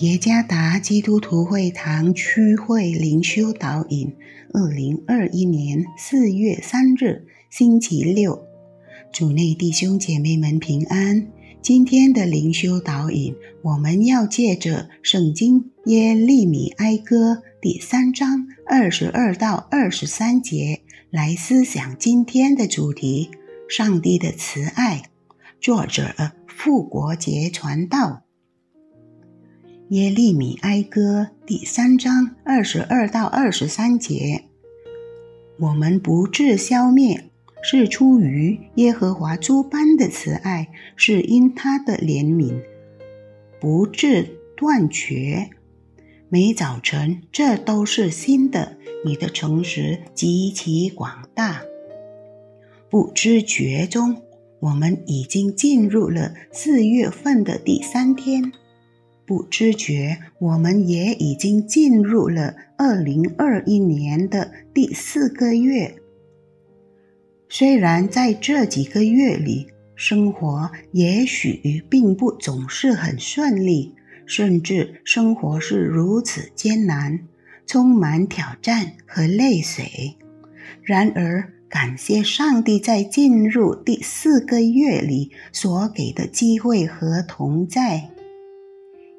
耶加达基督徒会堂区会灵修导引，二零二一年四月三日，星期六，主内弟兄姐妹们平安。今天的灵修导引，我们要借着圣经耶利米哀歌第三章二十二到二十三节来思想今天的主题：上帝的慈爱。作者复国节传道。耶利米哀歌第三章二十二到二十三节：我们不致消灭，是出于耶和华诸般的慈爱，是因他的怜悯不致断绝。每早晨，这都是新的。你的诚实极其广大。不知觉中，我们已经进入了四月份的第三天。不知觉，我们也已经进入了二零二一年的第四个月。虽然在这几个月里，生活也许并不总是很顺利，甚至生活是如此艰难，充满挑战和泪水。然而，感谢上帝在进入第四个月里所给的机会和同在。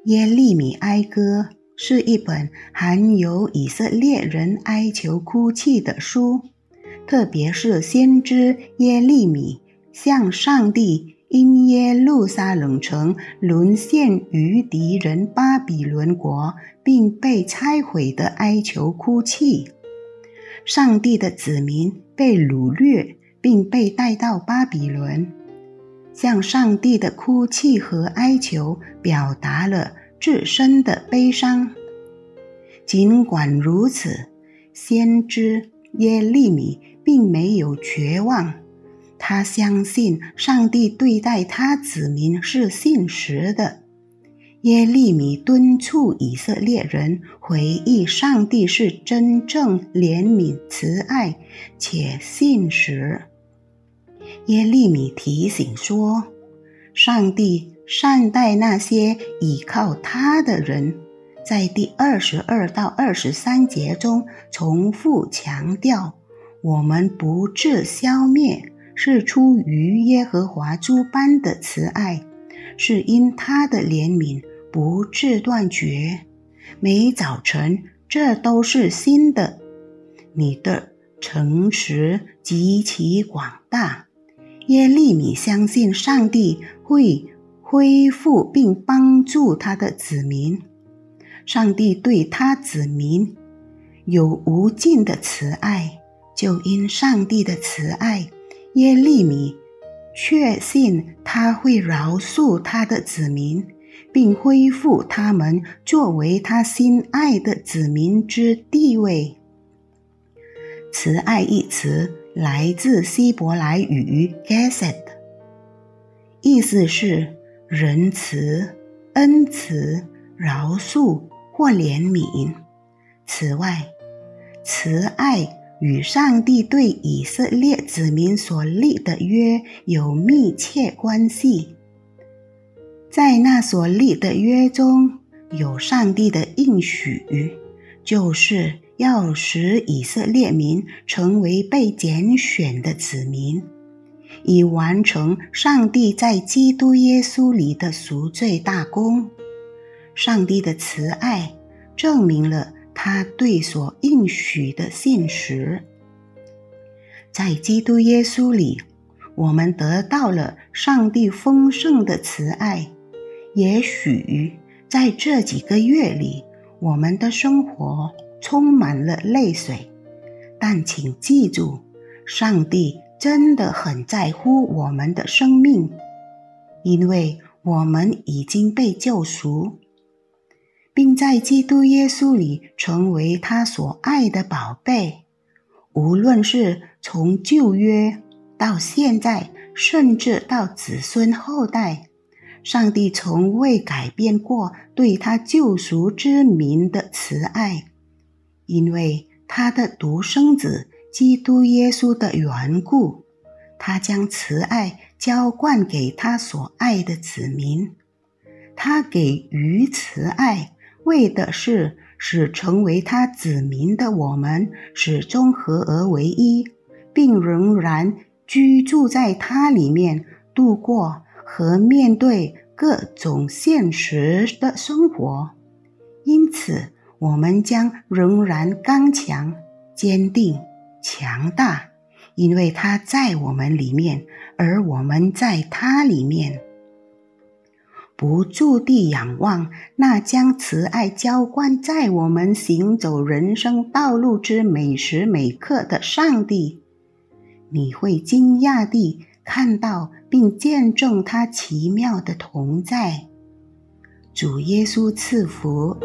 耶利米哀歌是一本含有以色列人哀求哭泣的书，特别是先知耶利米向上帝因耶路撒冷城沦陷于敌人巴比伦国，并被拆毁的哀求哭泣。上帝的子民被掳掠，并被带到巴比伦。向上帝的哭泣和哀求，表达了自身的悲伤。尽管如此，先知耶利米并没有绝望，他相信上帝对待他子民是信实的。耶利米敦促以色列人回忆上帝是真正怜悯、慈爱且信实。耶利米提醒说：“上帝善待那些倚靠他的人。”在第二十二到二十三节中重复强调：“我们不致消灭，是出于耶和华诸般的慈爱，是因他的怜悯不致断绝。每早晨，这都是新的。你的诚实极其广大。”耶利米相信上帝会恢复并帮助他的子民。上帝对他子民有无尽的慈爱，就因上帝的慈爱，耶利米确信他会饶恕他的子民，并恢复他们作为他心爱的子民之地位。慈爱一词。来自希伯来语 “gesed”，意思是仁慈、恩慈、饶恕或怜悯。此外，慈爱与上帝对以色列子民所立的约有密切关系。在那所立的约中有上帝的应许，就是。要使以色列民成为被拣选的子民，以完成上帝在基督耶稣里的赎罪大功。上帝的慈爱证明了他对所应许的信实。在基督耶稣里，我们得到了上帝丰盛的慈爱。也许在这几个月里，我们的生活。充满了泪水，但请记住，上帝真的很在乎我们的生命，因为我们已经被救赎，并在基督耶稣里成为他所爱的宝贝。无论是从旧约到现在，甚至到子孙后代，上帝从未改变过对他救赎之民的慈爱。因为他的独生子基督耶稣的缘故，他将慈爱浇灌给他所爱的子民。他给予慈爱，为的是使成为他子民的我们始终合而为一，并仍然居住在他里面，度过和面对各种现实的生活。因此，我们将仍然刚强、坚定、强大，因为他在我们里面，而我们在他里面。不住地仰望那将慈爱浇灌在我们行走人生道路之每时每刻的上帝，你会惊讶地看到并见证他奇妙的同在。主耶稣赐福。